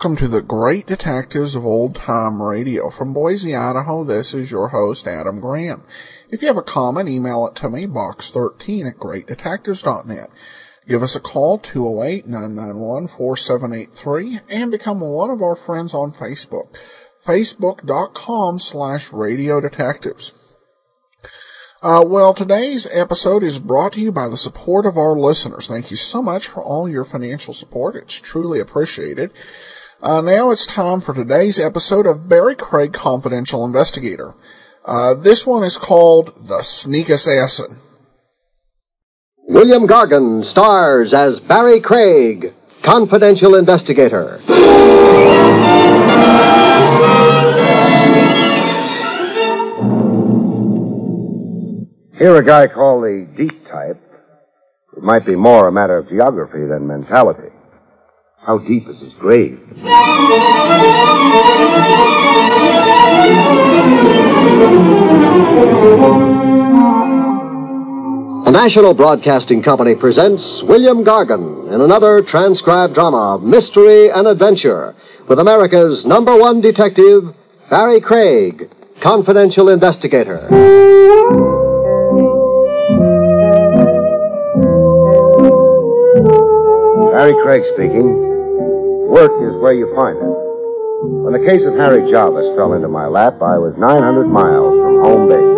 Welcome to the Great Detectives of Old Time Radio. From Boise, Idaho, this is your host, Adam Graham. If you have a comment, email it to me, box13 at greatdetectives.net. Give us a call, 208-991-4783, and become one of our friends on Facebook, facebook.com slash radio detectives. Uh, well, today's episode is brought to you by the support of our listeners. Thank you so much for all your financial support. It's truly appreciated. Uh, now it's time for today's episode of Barrie Craig Confidential Investigator. Uh, this one is called The Sneak Assassin. William Gargan stars as Barrie Craig, confidential investigator. Here, a guy called the deep type. It might be more a matter of geography than mentality. How deep is his grave? The National Broadcasting Company presents William Gargan in another transcribed drama of mystery and adventure with America's number one detective, Barrie Craig, confidential investigator. Barrie Craig speaking. Work is where you find it. When the case of Harry Jarvis fell into my lap, I was 900 miles from home base.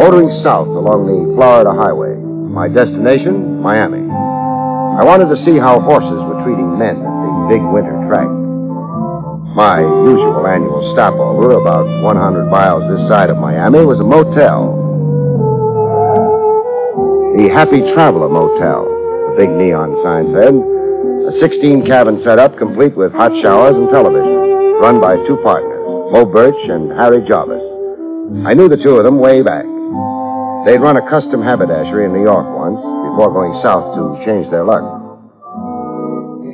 Motoring south along the Florida highway. My destination, Miami. I wanted to see how horses were treating men at the big winter track. My usual annual stopover, about 100 miles this side of Miami, was a motel. The Happy Traveler Motel, the big neon sign said. A 16 cabin setup complete with hot showers and television, run by two partners, Mo Birch and Harry Jarvis. I knew the two of them way back. They'd run a custom haberdashery in New York once before going south to change their luck.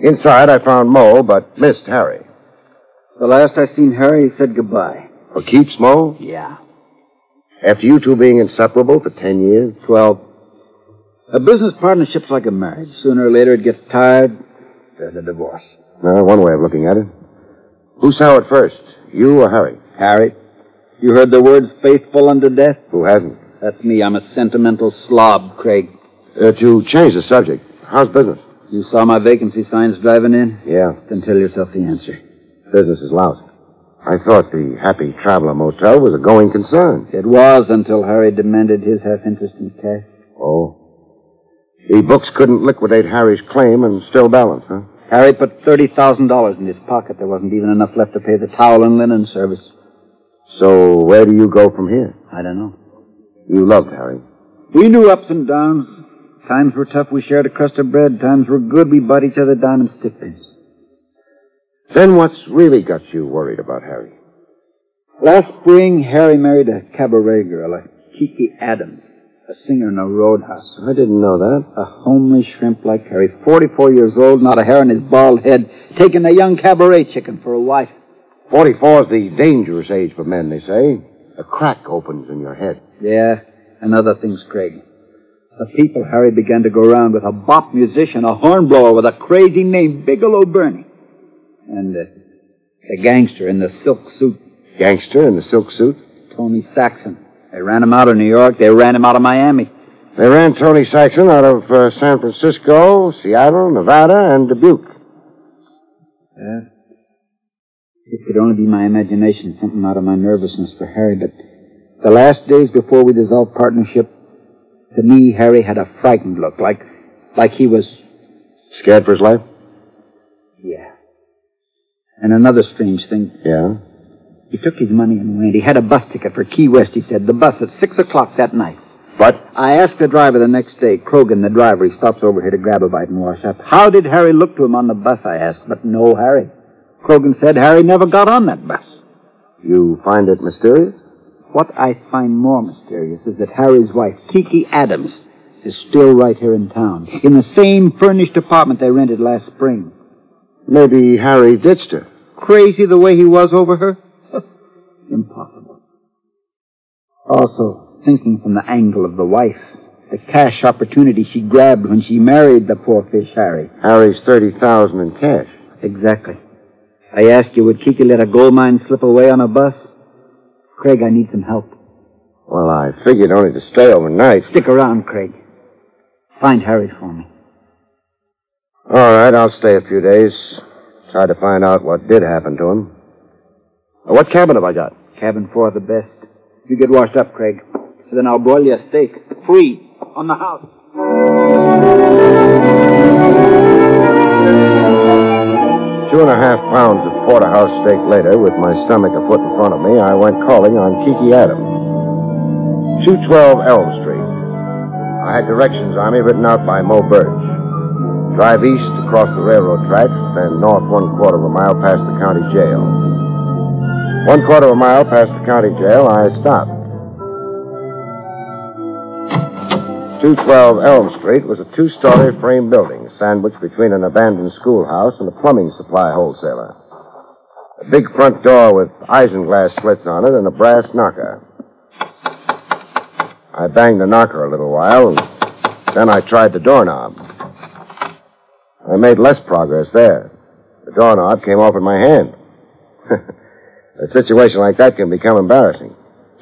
Inside, I found Mo, but missed Harry. The last I seen Harry, he said goodbye. For keeps, Mo? Yeah. After you two being inseparable for ten years? Well, a business partnership's like a marriage. Sooner or later it gets tired, there's a divorce. Uh, one way of looking at it. Who saw it first, you or Harry? Harry, you heard the words faithful unto death? Who hasn't? That's me. I'm a sentimental slob, Craig. Uh, to change the subject, how's business? You saw my vacancy signs driving in? Yeah, Then tell yourself the answer. business is lousy. I thought the Happy Traveler Motel was a going concern. It was until Harry demanded his half interest in cash. Oh. The books couldn't liquidate Harry's claim and still balance, huh? Harry put $30,000 in his pocket. There wasn't even enough left to pay the towel and linen service. So where do you go from here? I don't know. You loved Harry. We knew ups and downs. Times were tough, we shared a crust of bread. Times were good, we bought each other down in stickpins. Then what's really got you worried about Harry? Last spring, Harry married a cabaret girl, a Kiki Adams, a singer in a roadhouse. I didn't know that. A homely shrimp like Harry, 44 years old, not a hair on his bald head, taking a young cabaret chicken for a wife. 44 is the dangerous age for men, they say. A crack opens in your head. Yeah, and other things, Craig. The people Harry began to go around with a bop musician, a hornblower with a crazy name, Bigelow Bernie. And uh, the gangster in the silk suit, Gangster in the silk suit. Tony Saxon. They ran him out of New York. They ran him out of Miami. They ran Tony Saxon out of uh, San Francisco, Seattle, Nevada, and Dubuque. Yeah. It could only be my imagination, something out of my nervousness for Harry, but the last days before we dissolved partnership, to me, Harry had a frightened look, like, like he was, Scared for his life? yeah. And another strange thing, Yeah. He took his money and went. He had a bus ticket for Key West, he said, the bus at six o'clock that night. But I asked the driver the next day, Krogan, the driver, he stops over here to grab a bite and wash up. How did Harry look to him on the bus, I asked, but no Harry. Krogan said Harry never got on that bus. You find it mysterious? What I find more mysterious is that Harry's wife, Kiki Adams, is still right here in town, in the same furnished apartment they rented last spring. Maybe Harry ditched her. Crazy the way he was over her? Impossible. Also, thinking from the angle of the wife, the cash opportunity she grabbed when she married the poor fish Harry. Harry's 30000 in cash. Exactly. I asked you, would Kiki let a gold mine slip away on a bus? Craig, I need some help. Well, I figured only to stay overnight. Stick around, Craig. Find Harry for me. All right, I'll stay a few days. Try to find out what did happen to him. What cabin have I got? Cabin four, the best. You get washed up, Craig. Then I'll broil you a steak. Free. On the house. Two and a half pounds of porterhouse steak later, with my stomach a foot in front of me, I went calling on Kiki Adams. 212 Elm Street. I had directions on me written out by Mo Birch. Drive east across the railroad tracks, then north one quarter of a mile past the county jail. One quarter of a mile past the county jail, I stopped. 212 Elm Street was a two story frame building sandwiched between an abandoned schoolhouse and a plumbing supply wholesaler. A big front door with isinglass slits on it and a brass knocker. I banged the knocker a little while, and then I tried the doorknob. I made less progress there. The doorknob came off in my hand. a situation like that can become embarrassing.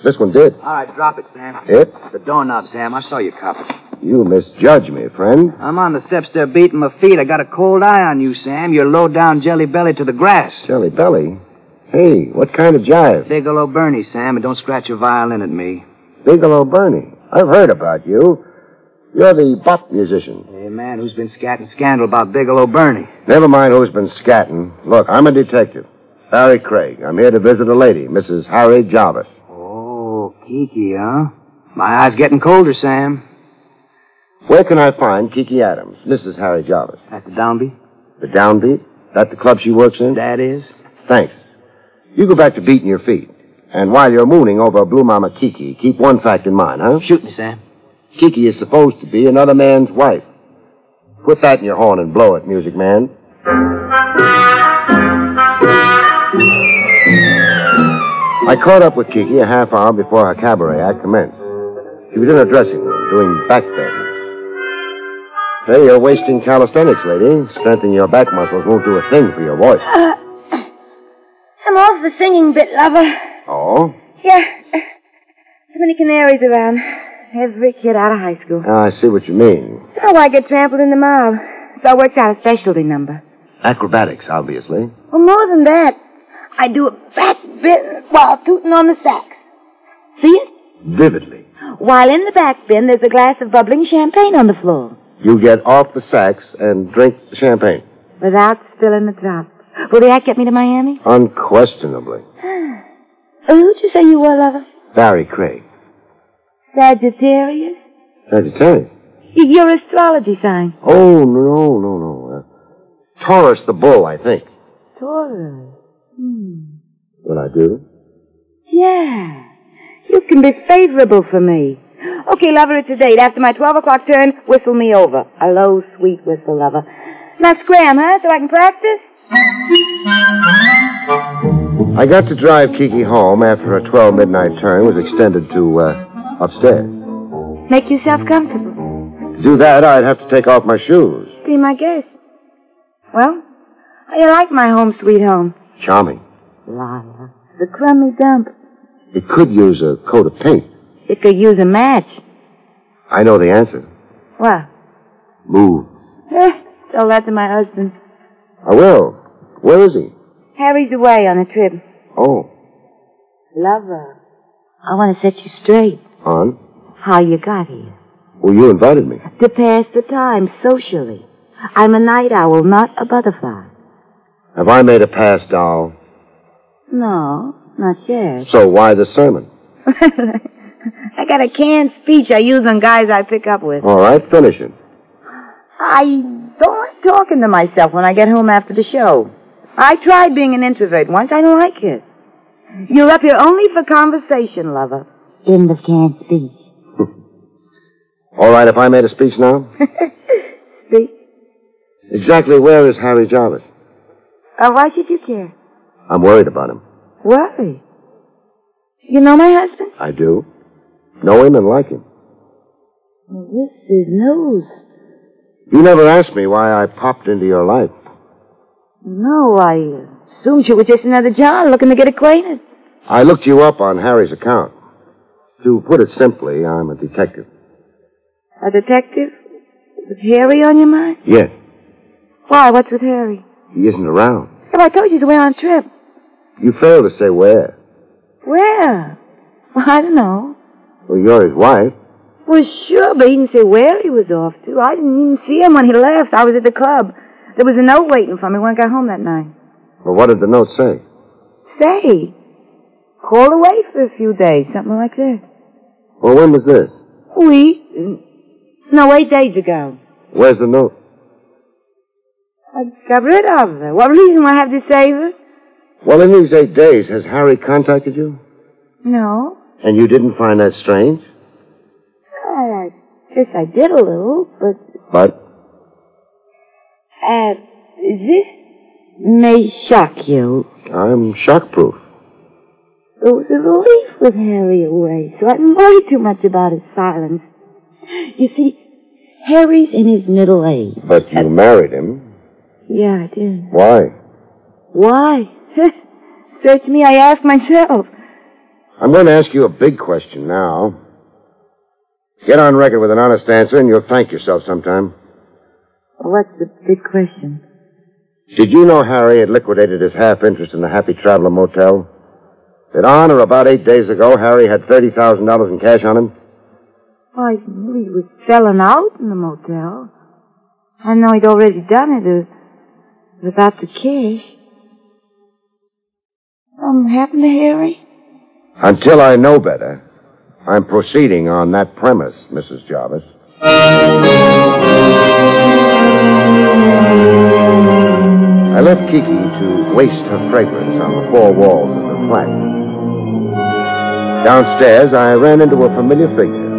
This one did. All right, drop it, Sam. It? The doorknob, Sam. I saw you cop it. You misjudge me, friend. I'm on the steps there beating my feet. I got a cold eye on you, Sam. You're low down jelly belly to the grass. Jelly belly? Hey, what kind of jive? Bigelow Bernie, Sam, and don't scratch your violin at me. Bigelow Bernie. I've heard about you. You're the bop musician. Hey, man, who's been scatting scandal about Bigelow Bernie? Never mind who's been scatting. Look, I'm a detective. Barrie Craig. I'm here to visit a lady, Mrs. Harry Jarvis. Oh, Kiki, huh? My eye's getting colder, Sam. Where can I find Kiki Adams, Mrs. Harry Jarvis? At the downbeat? The downbeat? That the club she works in? That is? Thanks. You go back to beating your feet. And while you're mooning over Blue Mama Kiki, keep one fact in mind, huh? Shoot me, Sam. Kiki is supposed to be another man's wife. Put that in your horn and blow it, music man. I caught up with Kiki a half hour before her cabaret act commenced. She was in her dressing room doing back bends. Say, you're wasting calisthenics, lady. Strengthening your back muscles won't do a thing for your voice. Uh, I'm off the singing bit, lover. Oh? Yeah. Too many canaries around. Every kid out of high school. Oh, I see what you mean. Oh, I get trampled in the mob. So I worked out a specialty number. Acrobatics, obviously. Well, more than that, I do a back bend while tooting on the sax. See it? Vividly. While in the back bend, there's a glass of bubbling champagne on the floor. You get off the sax and drink the champagne. Without spilling the drop. Will the act get me to Miami? Unquestionably. Uh, who'd you say you were, lover? Barrie Craig. Sagittarius? Sagittarius. Your astrology sign. Oh, no, no, no. Uh, Taurus the bull, I think. Taurus. Will I do? Yeah. You can be favorable for me. Okay, lover, it's a date. After my 12 o'clock turn, whistle me over. A low, sweet whistle, lover. Now scram, huh, so I can practice? I got to drive Kiki home after her 12 midnight turn was extended to, uh, upstairs. Make yourself comfortable. To do that, I'd have to take off my shoes. Be my guest. Well, how you like my home sweet home? Charming. Lala. The crummy dump. It could use a coat of paint. It could use a match. I know the answer. What? Move. Eh, tell that to my husband. I will. Where is he? Harry's away on a trip. Oh, Lover. I want to set you straight. on. How you got here. Well, you invited me. To pass the time socially. I'm a night owl, not a butterfly. Have I made a pass, doll? No, not yet. So why the sermon? I got a canned speech I use on guys I pick up with. All right, finish it. I don't like talking to myself when I get home after the show. I tried being an introvert once. I don't like it. You're up here only for conversation, lover. In the canned speech. All right, if I made a speech now? Speak. Exactly where is Harry Jarvis? Uh, why should you care? I'm worried about him. Worry. You know my husband? I do. Know him and like him. Well, this is news. You never asked me why I popped into your life. No, I assumed you were just another John looking to get acquainted. I looked you up on Harry's account. To put it simply, I'm a detective. A detective? With Harry on your mind? Yes, Why, what's with Harry? he isn't around. If I told you he's away on a trip. You fail to say where. Where? Well, I don't know. Well, you're his wife. Well, sure, but he didn't say where he was off to. I didn't even see him when he left. I was at the club. There was a note waiting for me when I got home that night. Well, what did the note say? Say, call away for a few days, something like that. Well, when was this? We? No, eight days ago. Where's the note? I got rid of her. What reason would I have to save her? Well, in these eight days, has Harry contacted you? No. And you didn't find that strange? I guess I did a little, but, But uh, this may shock you. I'm shockproof. It was a relief with Harry away, so I didn't worry too much about his silence. You see, Harry's in his middle age. But you married him. Yeah, I did. Why? Why? Search me, I ask myself. I'm going to ask you a big question now. Get on record with an honest answer, and you'll thank yourself sometime. What's the big question? Did you know Harry had liquidated his half interest in the Happy Traveler Motel? That on or about eight days ago, Harry had $30,000 in cash on him? I knew he was selling out in the motel. I know he'd already done it uh, without the cash. Something um, happened to Harry? Until I know better, I'm proceeding on that premise, Mrs. Jarvis. I left Kiki to waste her fragrance on the four walls of the flat. Downstairs, I ran into a familiar figure.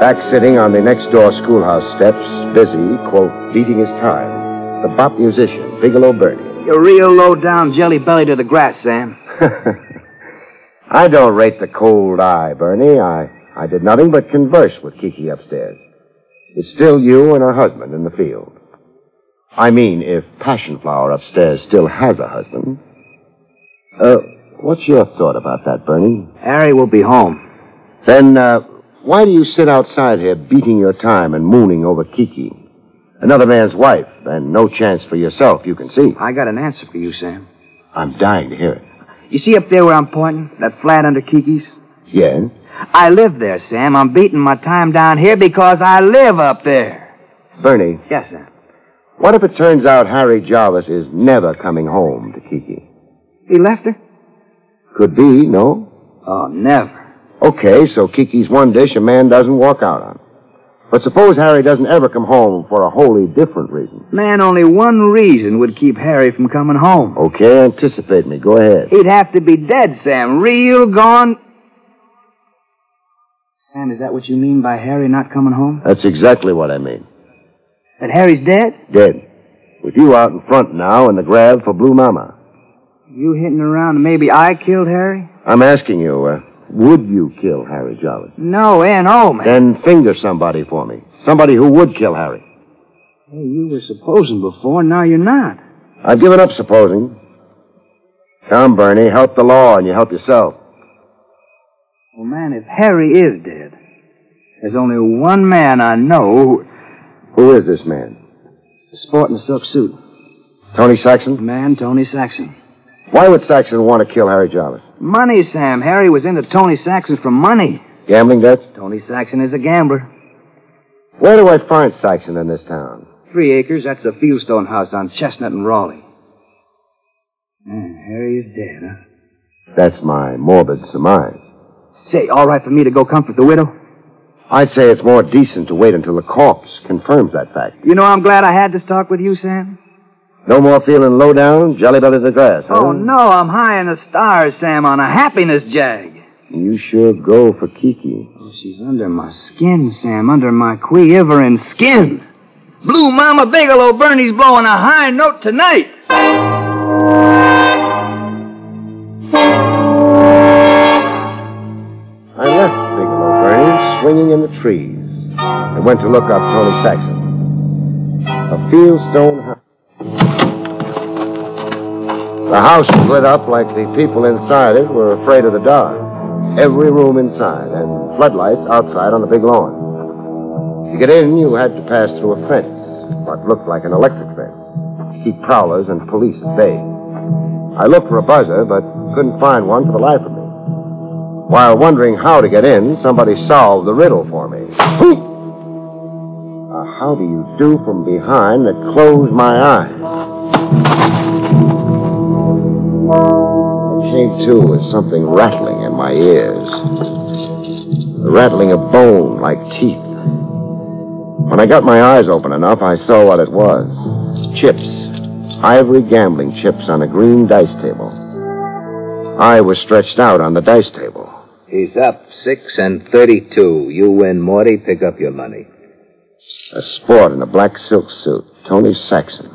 Back sitting on the next door schoolhouse steps, busy, quote, beating his time, the bop musician, Bigelow Bernie. You're real low down jelly belly to the grass, Sam. I don't rate the cold eye, Bernie. I, I did nothing but converse with Kiki upstairs. It's still you and her husband in the field. I mean, if Passion Flower upstairs still has a husband. Uh, what's your thought about that, Bernie? Harry will be home. Then, uh, why do you sit outside here beating your time and mooning over Kiki? Another man's wife, and no chance for yourself, you can see. I got an answer for you, Sam. I'm dying to hear it. You see up there where I'm pointing? That flat under Kiki's? Yes? I live there, Sam. I'm beating my time down here because I live up there. Bernie, Yes, Sam. what if it turns out Harry Jarvis is never coming home to Kiki? He left her? Could be, no? Oh, never. Okay, so Kiki's one dish a man doesn't walk out on. But suppose Harry doesn't ever come home for a wholly different reason. Man, only one reason would keep Harry from coming home. Okay, anticipate me. Go ahead. He'd have to be dead, Sam. Real gone. Sam, is that what you mean by Harry not coming home? That's exactly what I mean. That Harry's dead? Dead. With you out in front now in the grab for Blue Mama. You hitting around maybe I killed Harry? I'm asking you, uh, would you kill Harry Jarvis? No, N.O., oh, man. Then finger somebody for me. Somebody who would kill Harry. Hey, you were supposing before, now you're not. I've given up supposing. Come, Bernie, help the law and you help yourself. Well, man, if Harry is dead, there's only one man I know who... Who is this man? The sport in a silk suit. Tony Saxon? Man, Tony Saxon. Why would Saxon want to kill Harry Jarvis? Money, Sam. Harry was into Tony Saxon for money. Gambling debts? Tony Saxon is a gambler. Where do I find Saxon in this town? Three acres, that's the Fieldstone house on Chestnut and Raleigh. Man, Harry is dead, huh? That's my morbid surmise. Say, all right for me to go comfort the widow? I'd say it's more decent to wait until the corpse confirms that fact. You know, I'm glad I had this talk with you, Sam. No more feeling low down, jelly belly to grass, huh? Oh, no, I'm high in the stars, Sam, on a happiness jag. You sure go for Kiki. Oh, she's under my skin, Sam, under my quiverin' skin. Blue Mama Bigelow Bernie's blowing a high note tonight. I left Bigelow Bernie swinging in the trees and went to look up Tony Saxon. A fieldstone The house was lit up like the people inside it were afraid of the dark. Every room inside, and floodlights outside on the big lawn. To get in, you had to pass through a fence, what looked like an electric fence, to keep prowlers and police at bay. I looked for a buzzer, but couldn't find one for the life of me. While wondering how to get in, somebody solved the riddle for me. A uh, how do you do from behind that closed my eyes? I came to with something rattling in my ears. The rattling of bone like teeth. When I got my eyes open enough, I saw what it was. Chips. Ivory gambling chips on a green dice table. I was stretched out on the dice table. He's up six and thirty-two. You win, Morty. Pick up your money. A sport in a black silk suit. Tony Saxon.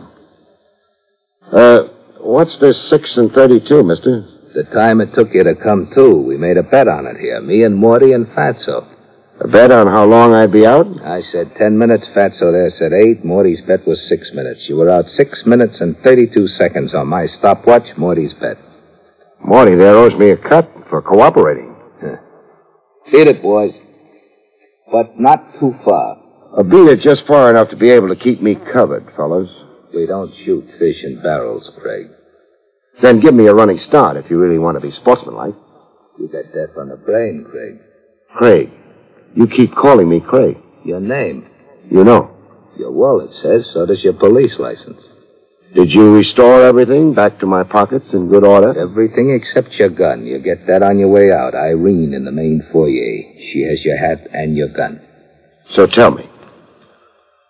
Uh, what's this six and thirty-two, mister? The time it took you to come to, we made a bet on it here. Me and Morty and Fatso. A bet on how long I'd be out? I said ten minutes. Fatso there said eight. Morty's bet was six minutes. You were out six minutes and thirty-two seconds on my stopwatch. Morty's bet. Morty there owes me a cut for cooperating. Beat it, boys. But not too far. A beat it just far enough to be able to keep me covered, fellas. We don't shoot fish in barrels, Craig. Then give me a running start if you really want to be sportsmanlike. You got death on the brain, Craig. Craig. You keep calling me Craig. Your name. You know. Your wallet says so does your police license. Did you restore everything back to my pockets in good order? Everything except your gun. You get that on your way out. Irene in the main foyer. She has your hat and your gun. So tell me.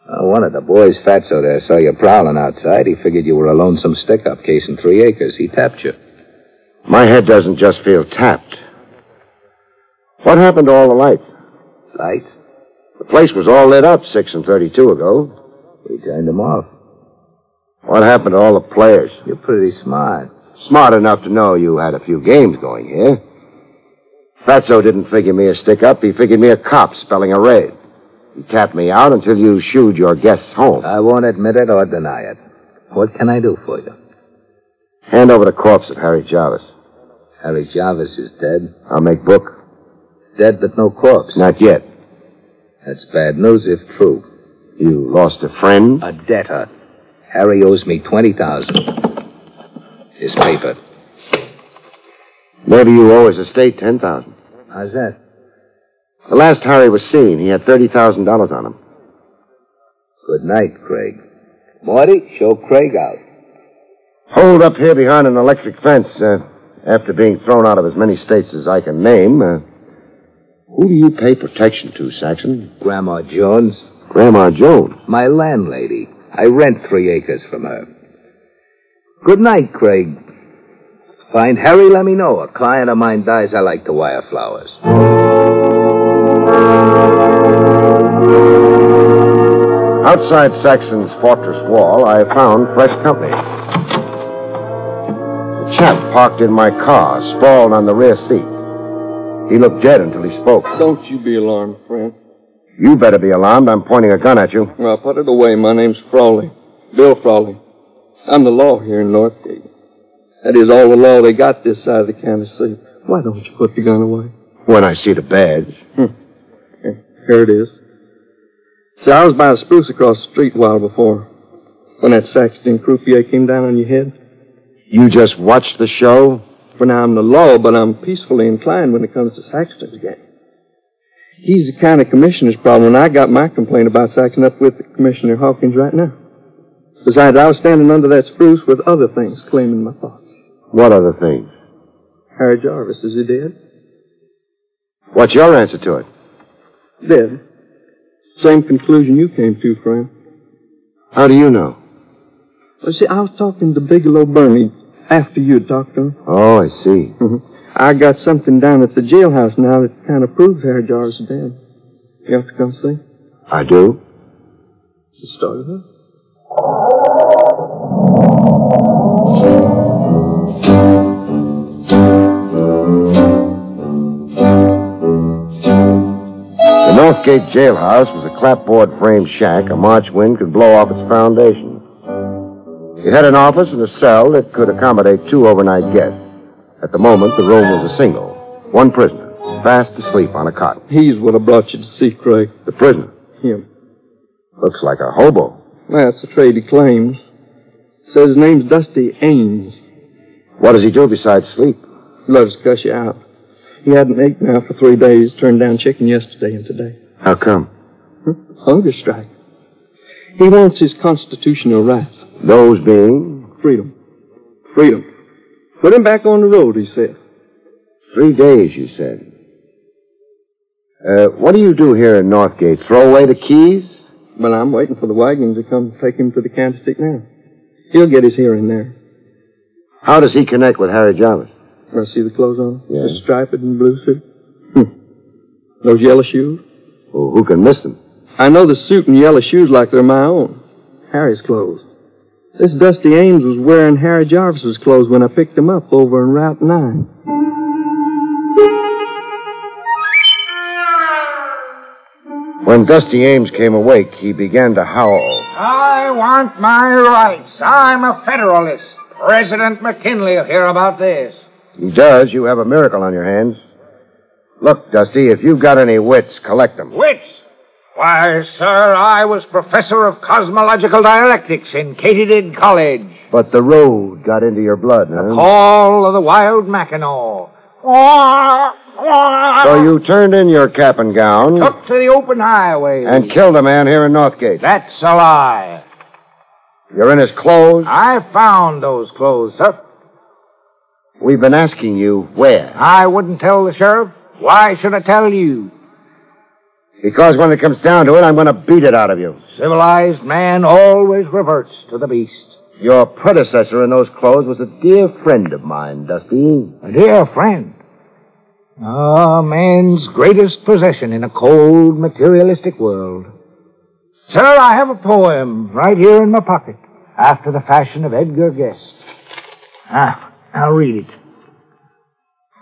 Uh, one of the boys, Fatso there, saw you prowling outside. He figured you were a lonesome stick-up casing three acres. He tapped you. My head doesn't just feel tapped. What happened to all the lights? Lights? The place was all lit up six and thirty-two ago. We turned them off. What happened to all the players? You're pretty smart. Smart enough to know you had a few games going here. Fatso didn't figure me a stick-up. He figured me a cop spelling a raid. Tapped me out until you shooed your guests home. I won't admit it or deny it. What can I do for you? Hand over the corpse of Harry Jarvis. Harry Jarvis is dead. I'll make book. Dead but no corpse. Not yet. That's bad news if true. You lost a friend? A debtor. Harry owes me 20000 His paper. Maybe you owe his estate ten thousand. How's that? The last Harry was seen, he had thirty thousand dollars on him. Good night, Craig. Morty, show Craig out. Hold up here behind an electric fence. Uh, after being thrown out of as many states as I can name, uh, who do you pay protection to, Saxon? Grandma Jones, Grandma Jones. my landlady. I rent three acres from her. Good night, Craig. Find Harry, let me know. A client of mine dies, I like to wire flowers. Outside Saxon's fortress wall, I found fresh company. A chap parked in my car, sprawled on the rear seat. He looked dead until he spoke. Don't you be alarmed, friend. You better be alarmed. I'm pointing a gun at you. Well, put it away. My name's Frawley. Bill Frawley. I'm the law here in Northgate. That is all the law they got this side of the county seat. Why don't you put the gun away? When I see the badge. Hmm. Here it is. See, I was by a spruce across the street a while before. When that Saxon croupier came down on your head. You just watched the show? For now, I'm the law, but I'm peacefully inclined when it comes to Saxon's game. He's the kind of commissioner's problem, and I got my complaint about Saxton up with Commissioner Hawkins right now. Besides, I was standing under that spruce with other things claiming my thoughts. What other things? Harry Jarvis, is he dead? What's your answer to it? Dead. Same conclusion you came to, Frank. How do you know? Well, see, I was talking to Bigelow Bernie after you had talked to him. Oh, I see. Mm-hmm. I got something down at the jailhouse now that kind of proves Harry Jarvis is dead. You have to come see? I do. The start of it. Northgate jailhouse was a clapboard frame shack a March wind could blow off its foundation. It had an office and a cell that could accommodate two overnight guests. At the moment, the room was a single. One prisoner, fast asleep on a cot. He's what I brought you to see, Craig. The prisoner Him. looks like a hobo. That's the trade he claims. Says his name's Dusty Ames. What does he do besides sleep? Loves to cuss you out. He hadn't ate now for three days, turned down chicken yesterday and today. How come? Hunger strike. He wants his constitutional rights. Those being Freedom. Freedom. Put him back on the road, he said. three days, you said. Uh, what do you do here in Northgate? Throw away the keys? Well, I'm waiting for the wagon to come take him to the county seat now. He'll get his hearing there. How does he connect with Harry Jarvis? I see the clothes on him? Yeah. The striped and blue suit? Hmm. Those yellow shoes? Well, who can miss them? I know the suit and yellow shoes like they're my own. Harry's clothes. This Dusty Ames was wearing Harry Jarvis's clothes when I picked him up over in Route 9. When Dusty Ames came awake, he began to howl. I want my rights. I'm a Federalist. President McKinley will hear about this. He does. You have a miracle on your hands. Look, Dusty, if you've got any wits, collect them. Wits? Why, sir, I was professor of cosmological dialectics in Katydid College. But the road got into your blood, huh? Call of the wild Mackinaw. So you turned in your cap and gown took to the open highway. and killed a man here in Northgate. That's a lie. You're in his clothes. I found those clothes, sir. We've been asking you where. I wouldn't tell the sheriff. Why should I tell you? Because when it comes down to it, I'm going to beat it out of you. Civilized man always reverts to the beast. Your predecessor in those clothes was a dear friend of mine, Dusty. A dear friend. A man's greatest possession in a cold, materialistic world. Sir, I have a poem right here in my pocket, after the fashion of Edgar Guest. Ah, I'll read it.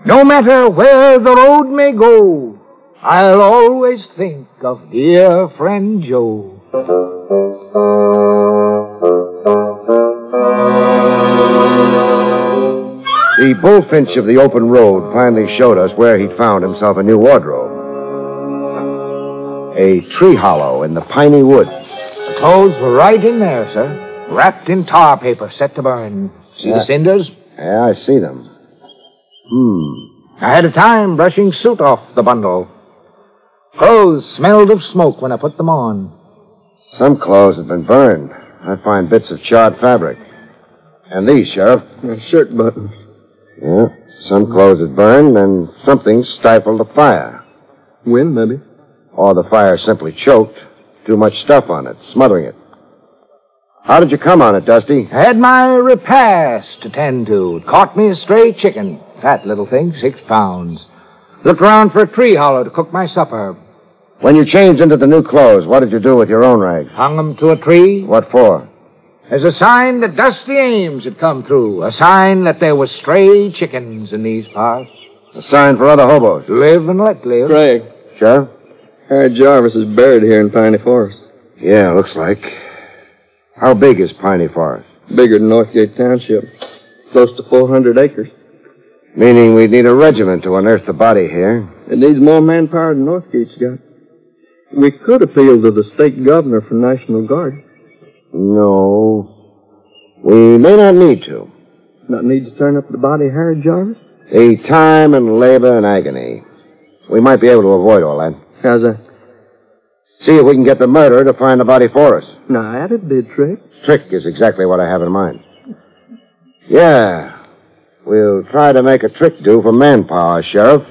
No matter where the road may go, I'll always think of dear friend Joe. The bullfinch of the open road finally showed us where he'd found himself a new wardrobe. A tree hollow in the piney woods. The clothes were right in there, sir, wrapped in tar paper set to burn. See Yeah. the cinders? Yeah, I see them. Hmm. I had a time brushing soot off the bundle. Clothes smelled of smoke when I put them on. Some clothes have been burned. I find bits of charred fabric. And these, Sheriff. Uh, shirt buttons. Yeah. Some clothes had burned, and something stifled the fire. Wind, maybe. Or the fire simply choked. Too much stuff on it, smothering it. How did you come on it, Dusty? I had my repast to tend to. It caught me a stray chicken. Fat little thing, six pounds. Looked around for a tree hollow to cook my supper. When you changed into the new clothes, what did you do with your own rags? Hung 'em to a tree What for? as a sign that Dusty Ames had come through. A sign that there were stray chickens in these parts. A sign for other hobos. Live and let live. Craig, Sheriff? Harry Jarvis is buried here in Piney Forest. Yeah, looks like. How big is Piney Forest? Bigger than Northgate Township. Close to 400 acres. Meaning we'd need a regiment to unearth the body here. It needs more manpower than Northgate's got. We could appeal to the state governor for National Guard. No. We may not need to. Not need to turn up the body Harry Jarvis? The time and labor and agony. We might be able to avoid all that. How's that? See if we can get the murderer to find the body for us. Now, that'd be a trick. Trick is exactly what I have in mind. Yeah. We'll try to make a trick do for manpower, Sheriff.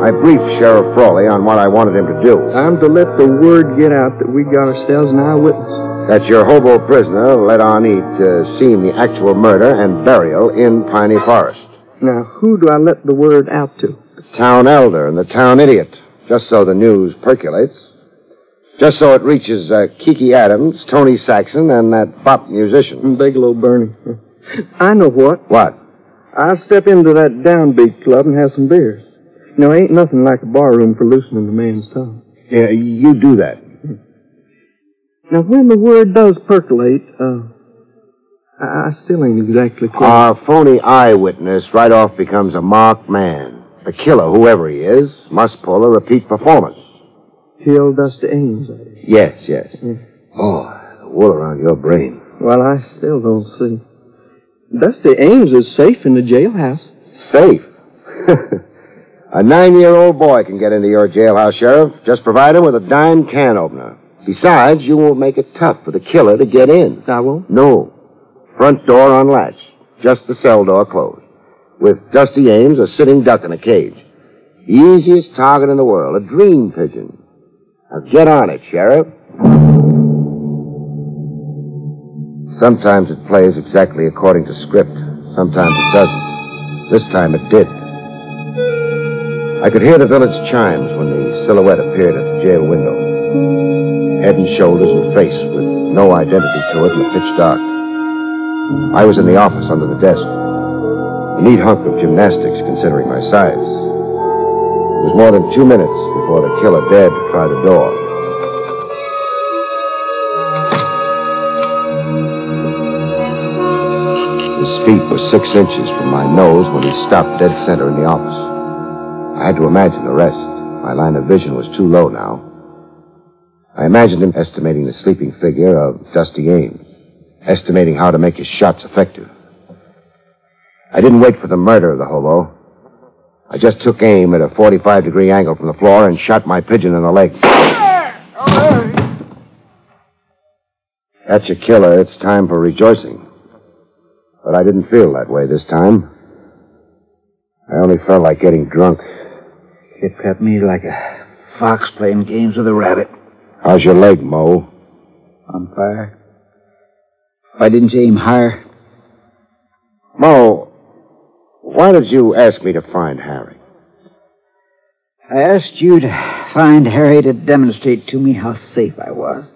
I briefed Sheriff Frawley on what I wanted him to do. I'm to let the word get out that we got ourselves an eyewitness. That your hobo prisoner let on Eat uh, seen the actual murder and burial in Piney Forest. Now, who do I let the word out to? Town elder and the town idiot, just so the news percolates. Just so it reaches uh, Kiki Adams, Tony Saxon, and that bop musician. And Bigelow Bernie. I know what. What? I'll step into that downbeat club and have some beers. You know, ain't nothing like a barroom for loosening the man's tongue. Yeah, you do that. Now, when the word does percolate, uh, I, I still ain't exactly clear. Our phony eyewitness right off becomes a marked man. The killer, whoever he is, must pull a repeat performance. Kill Dusty Ames, is. Yes, yes. Oh, the wool around your brain. Well, I still don't see. Dusty Ames is safe in the jailhouse. Safe. a nine-year-old boy can get into your jailhouse, Sheriff. Just provide him with a dime can opener. Besides, you won't make it tough for the killer to get in. I won't? No. Front door unlatched. Just the cell door closed. With Dusty Ames a sitting duck in a cage. Easiest target in the world. A dream pigeon. Now get on it, Sheriff. Sometimes it plays exactly according to script. Sometimes it doesn't. This time it did. I could hear the village chimes when the silhouette appeared at the jail window. Head and shoulders and face with no identity to it in the pitch dark. I was in the office under the desk. A neat hunk of gymnastics considering my size. It was more than two minutes before the killer dared to try the door. His feet were six inches from my nose when he stopped dead center in the office. I had to imagine the rest. My line of vision was too low now. I imagined him estimating the sleeping figure of Dusty Ames, estimating how to make his shots effective. I didn't wait for the murder of the hobo. I just took aim at a 45 degree angle from the floor and shot my pigeon in the leg. That's your killer. It's time for rejoicing. But I didn't feel that way this time. I only felt like getting drunk. It kept me like a fox playing games with a rabbit. How's your leg, Mo? On fire. Why didn't you aim higher? Mo, why did you ask me to find Harry? I asked you to find Harry to demonstrate to me how safe I was.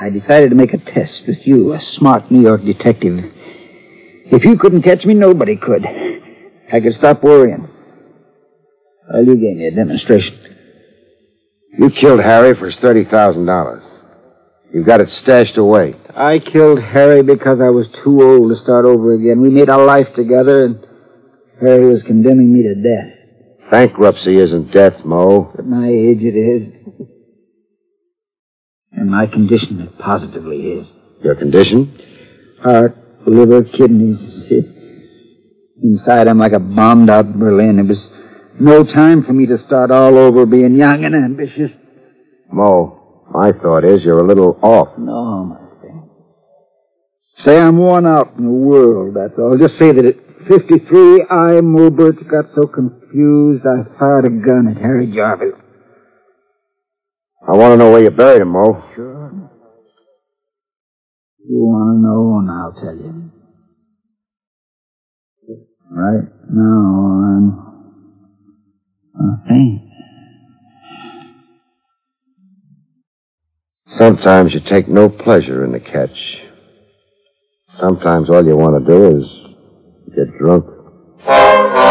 I decided to make a test with you, a smart New York detective. If you couldn't catch me, nobody could. I could stop worrying. Well, you gave me a demonstration. You killed Harry for $30,000. You've got it stashed away. I killed Harry because I was too old to start over again. We made a life together, and Harry was condemning me to death. Bankruptcy isn't death, Mo. At my age, it is. And my condition, it positively is. Your condition? Heart, liver, kidneys. Inside, I'm like a bombed out Berlin. It was no time for me to start all over being young and ambitious. Mo, my thought is you're a little off. No, my friend. Say I'm worn out in the world, that's all. Just say that at 53, I, Mo Birch, got so confused I fired a gun at Harry Jarvis. I want to know where you buried him, Mo. Sure. You want to know, and I'll tell you. Right now, I'm faint. Sometimes you take no pleasure in the catch. Sometimes all you want to do is get drunk.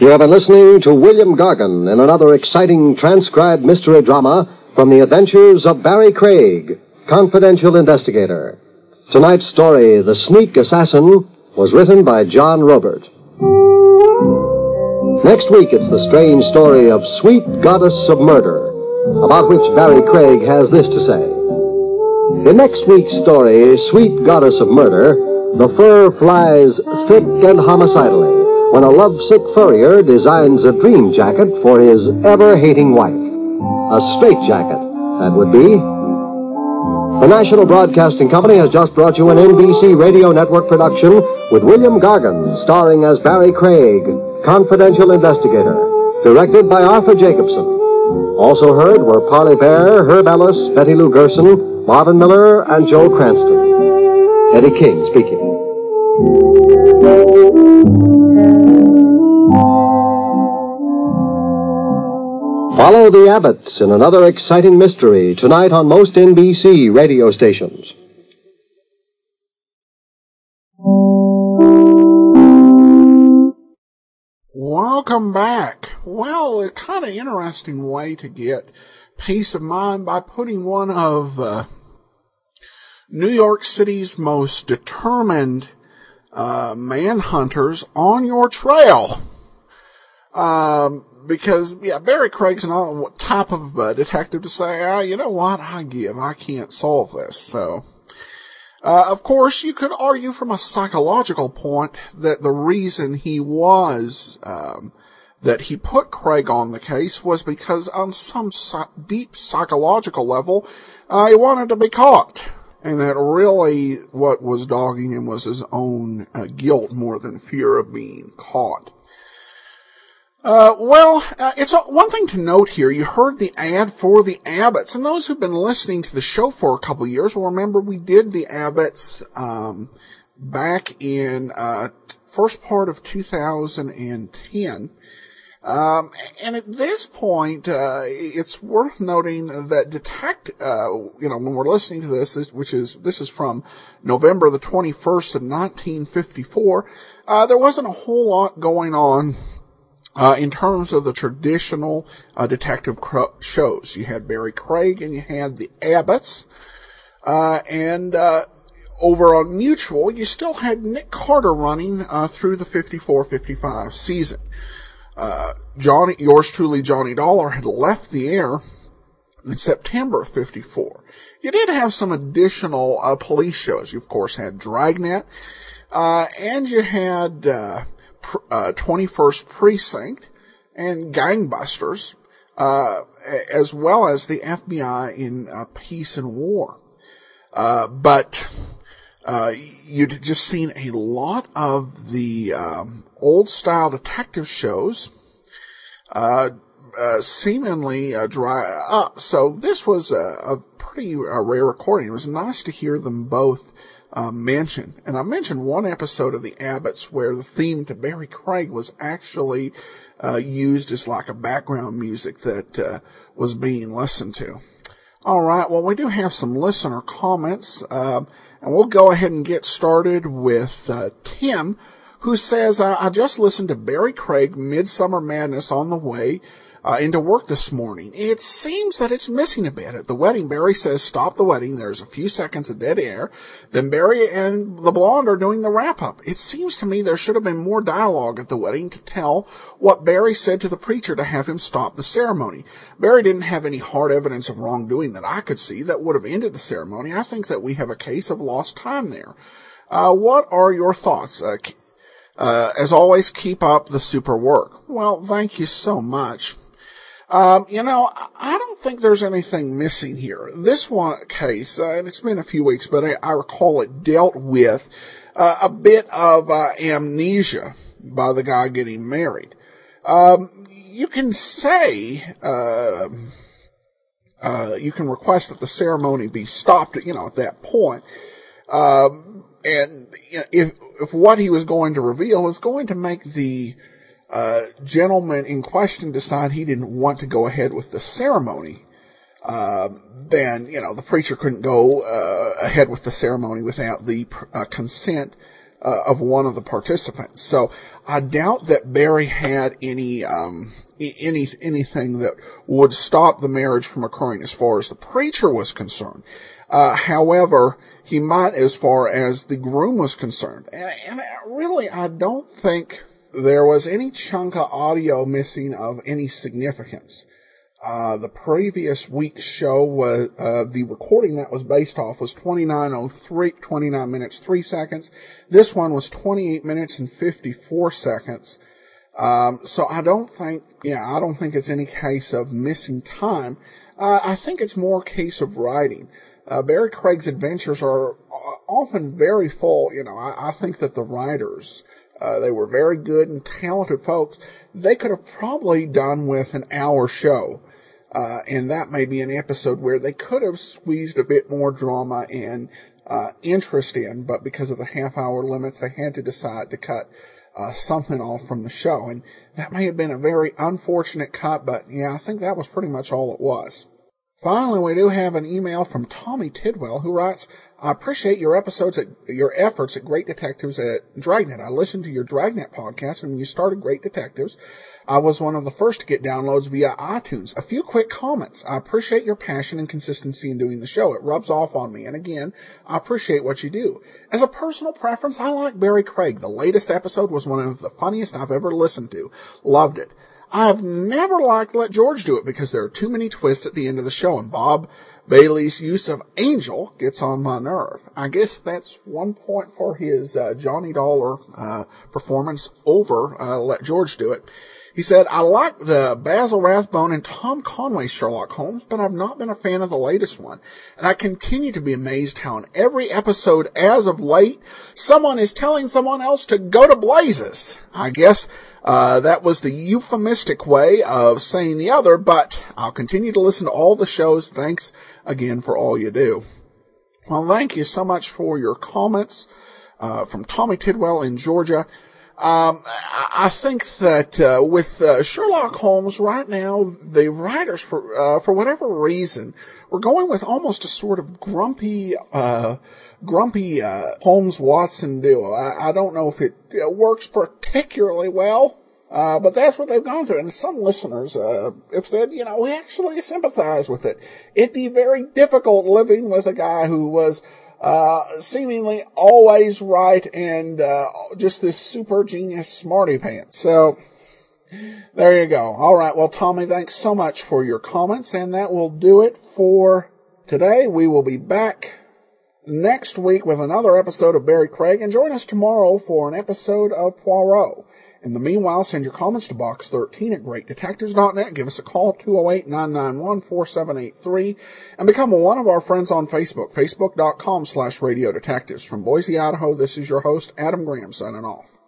You have been listening to William Gargan in another exciting transcribed mystery drama from the adventures of Barrie Craig, confidential investigator. Tonight's story, The Sneak Assassin, was written by John Roeburt. Next week, it's the strange story of Sweet Goddess of Murder, about which Barrie Craig has this to say. In next week's story, Sweet Goddess of Murder, the fur flies thick and homicidally when a lovesick furrier designs a dream jacket for his ever hating wife. A straight jacket, that would be. The National Broadcasting Company has just brought you an NBC Radio Network production with William Gargan starring as Barrie Craig, confidential investigator, directed by Arthur Jacobson. Also heard were Parley Baer, Herb Ellis, Betty Lou Gerson, Marvin Miller, and Joe Cranston. Eddie King speaking. Follow the Abbotts in another exciting mystery tonight on most NBC radio stations. Welcome back. Well, a kind of interesting way to get peace of mind by putting one of uh, New York City's most determined uh, manhunters on your trail. Um, because yeah, Barrie Craig's not what type of uh, detective to say, ah, you know what, I give, I can't solve this. So, uh, of course, you could argue from a psychological point that the reason he was, um, that he put Craig on the case was because on some deep psychological level, uh, he wanted to be caught. And that really what was dogging him was his own uh, guilt more than fear of being caught. Uh, well, uh, it's a, one thing to note here. You heard the ad for the Abbotts, and those who've been listening to the show for a couple years will remember we did the Abbotts um, back in uh, first part of 2010. Um, and at this point, uh, it's worth noting that detect, uh, you know, when we're listening to this, this, which is, this is from November the 21st of 1954, uh, there wasn't a whole lot going on uh, in terms of the traditional uh, detective shows, you had Barrie Craig and you had the Abbotts, uh, and uh, over on Mutual, you still had Nick Carter running uh, through the 54-55 season. Uh, Johnny, yours truly, Johnny Dollar, had left the air in September of 54. You did have some additional police shows. You, of course, had Dragnet, and you had uh, 21st Precinct and Gangbusters, uh, as well as the FBI in uh, Peace and War. Uh, but uh, you'd just seen a lot of the um, old style detective shows uh, seemingly dry up. So this was a, a pretty rare recording. It was nice to hear them both uh, mention. And I mentioned one episode of the Abbotts where the theme to Barrie Craig was actually uh, used as like a background music that uh, was being listened to. All right. Well, we do have some listener comments, um, and we'll go ahead and get started with uh, Tim, who says, "I just listened to Barrie Craig Midsummer Madness on the way." Uh, into work this morning. It seems that it's missing a bit. At the wedding, Barrie says, stop the wedding. There's a few seconds of dead air. Then Barrie and the blonde are doing the wrap up. It seems to me there should have been more dialogue at the wedding to tell what Barrie said to the preacher to have him stop the ceremony. Barrie didn't have any hard evidence of wrongdoing that I could see that would have ended the ceremony. I think that we have a case of lost time there. Uh, what are your thoughts? Uh, uh, as always, keep up the super work. Well, thank you so much. Um, you know, I don't think there's anything missing here. This one case, uh, and it's been a few weeks, but I, I recall it dealt with uh, a bit of uh, amnesia by the guy getting married. Um, you can say, uh, uh, you can request that the ceremony be stopped, you know, at that point. Um, and if, if what he was going to reveal was going to make the uh, gentleman in question decide he didn't want to go ahead with the ceremony, uh, then, you know, the preacher couldn't go uh, ahead with the ceremony without the uh, consent uh, of one of the participants. So I doubt that Barrie had any, um, any, anything that would stop the marriage from occurring as far as the preacher was concerned. Uh, however, he might as far as the groom was concerned. And, and really, I don't think there was any chunk of audio missing of any significance. Uh, the previous week's show was, uh, the recording that was based off was 2903, 29 minutes, 3 seconds. This one was 28 minutes and 54 seconds. Um, so I don't think, yeah, I don't think it's any case of missing time. Uh, I think it's more a case of writing. Uh, Barrie Craig's adventures are uh, often very full. You know, I, I think that the writers, uh, they were very good and talented folks. They could have probably done with an hour show. Uh, and that may be an episode where they could have squeezed a bit more drama and uh, interest in, but because of the half hour limits, they had to decide to cut uh, something off from the show. And that may have been a very unfortunate cut, but yeah, I think that was pretty much all it was. Finally, we do have an email from Tommy Tidwell who writes, I appreciate your episodes at your efforts at Great Detectives at Dragnet. I listened to your Dragnet podcast when you started Great Detectives. I was one of the first to get downloads via iTunes. A few quick comments. I appreciate your passion and consistency in doing the show. It rubs off on me. And again, I appreciate what you do. As a personal preference, I like Barrie Craig. The latest episode was one of the funniest I've ever listened to. Loved it. I've never liked Let George Do It because there are too many twists at the end of the show, and Bob Bailey's use of Angel gets on my nerve. I guess that's one point for his uh, Johnny Dollar uh, performance over uh, Let George Do It. He said, I like the Basil Rathbone and Tom Conway Sherlock Holmes, but I've not been a fan of the latest one. And I continue to be amazed how in every episode as of late, someone is telling someone else to go to blazes. I guess uh, that was the euphemistic way of saying the other, but I'll continue to listen to all the shows. Thanks again for all you do. Well, thank you so much for your comments uh, from Tommy Tidwell in Georgia. Um, I think that uh, with uh, Sherlock Holmes right now, the writers, for uh, for whatever reason, we're going with almost a sort of grumpy, uh, grumpy uh, Holmes Watson duo. I, I, don't know if it uh, works particularly well. but that's what they've gone through. And some listeners have said, you know, we actually sympathize with it. It'd be very difficult living with a guy who was uh, seemingly always right and uh, just this super genius smarty pants. So there you go. All right. Well, Tommy, thanks so much for your comments, and that will do it for today. We will be back next week with another episode of Barrie Craig, and join us tomorrow for an episode of Poirot. In the meanwhile, send your comments to box 13 at greatdetectives.net. Give us a call, 208-991-4783, and become one of our friends on Facebook, facebook.com slash radio detectives. From Boise, Idaho, this is your host, Adam Graham, signing off.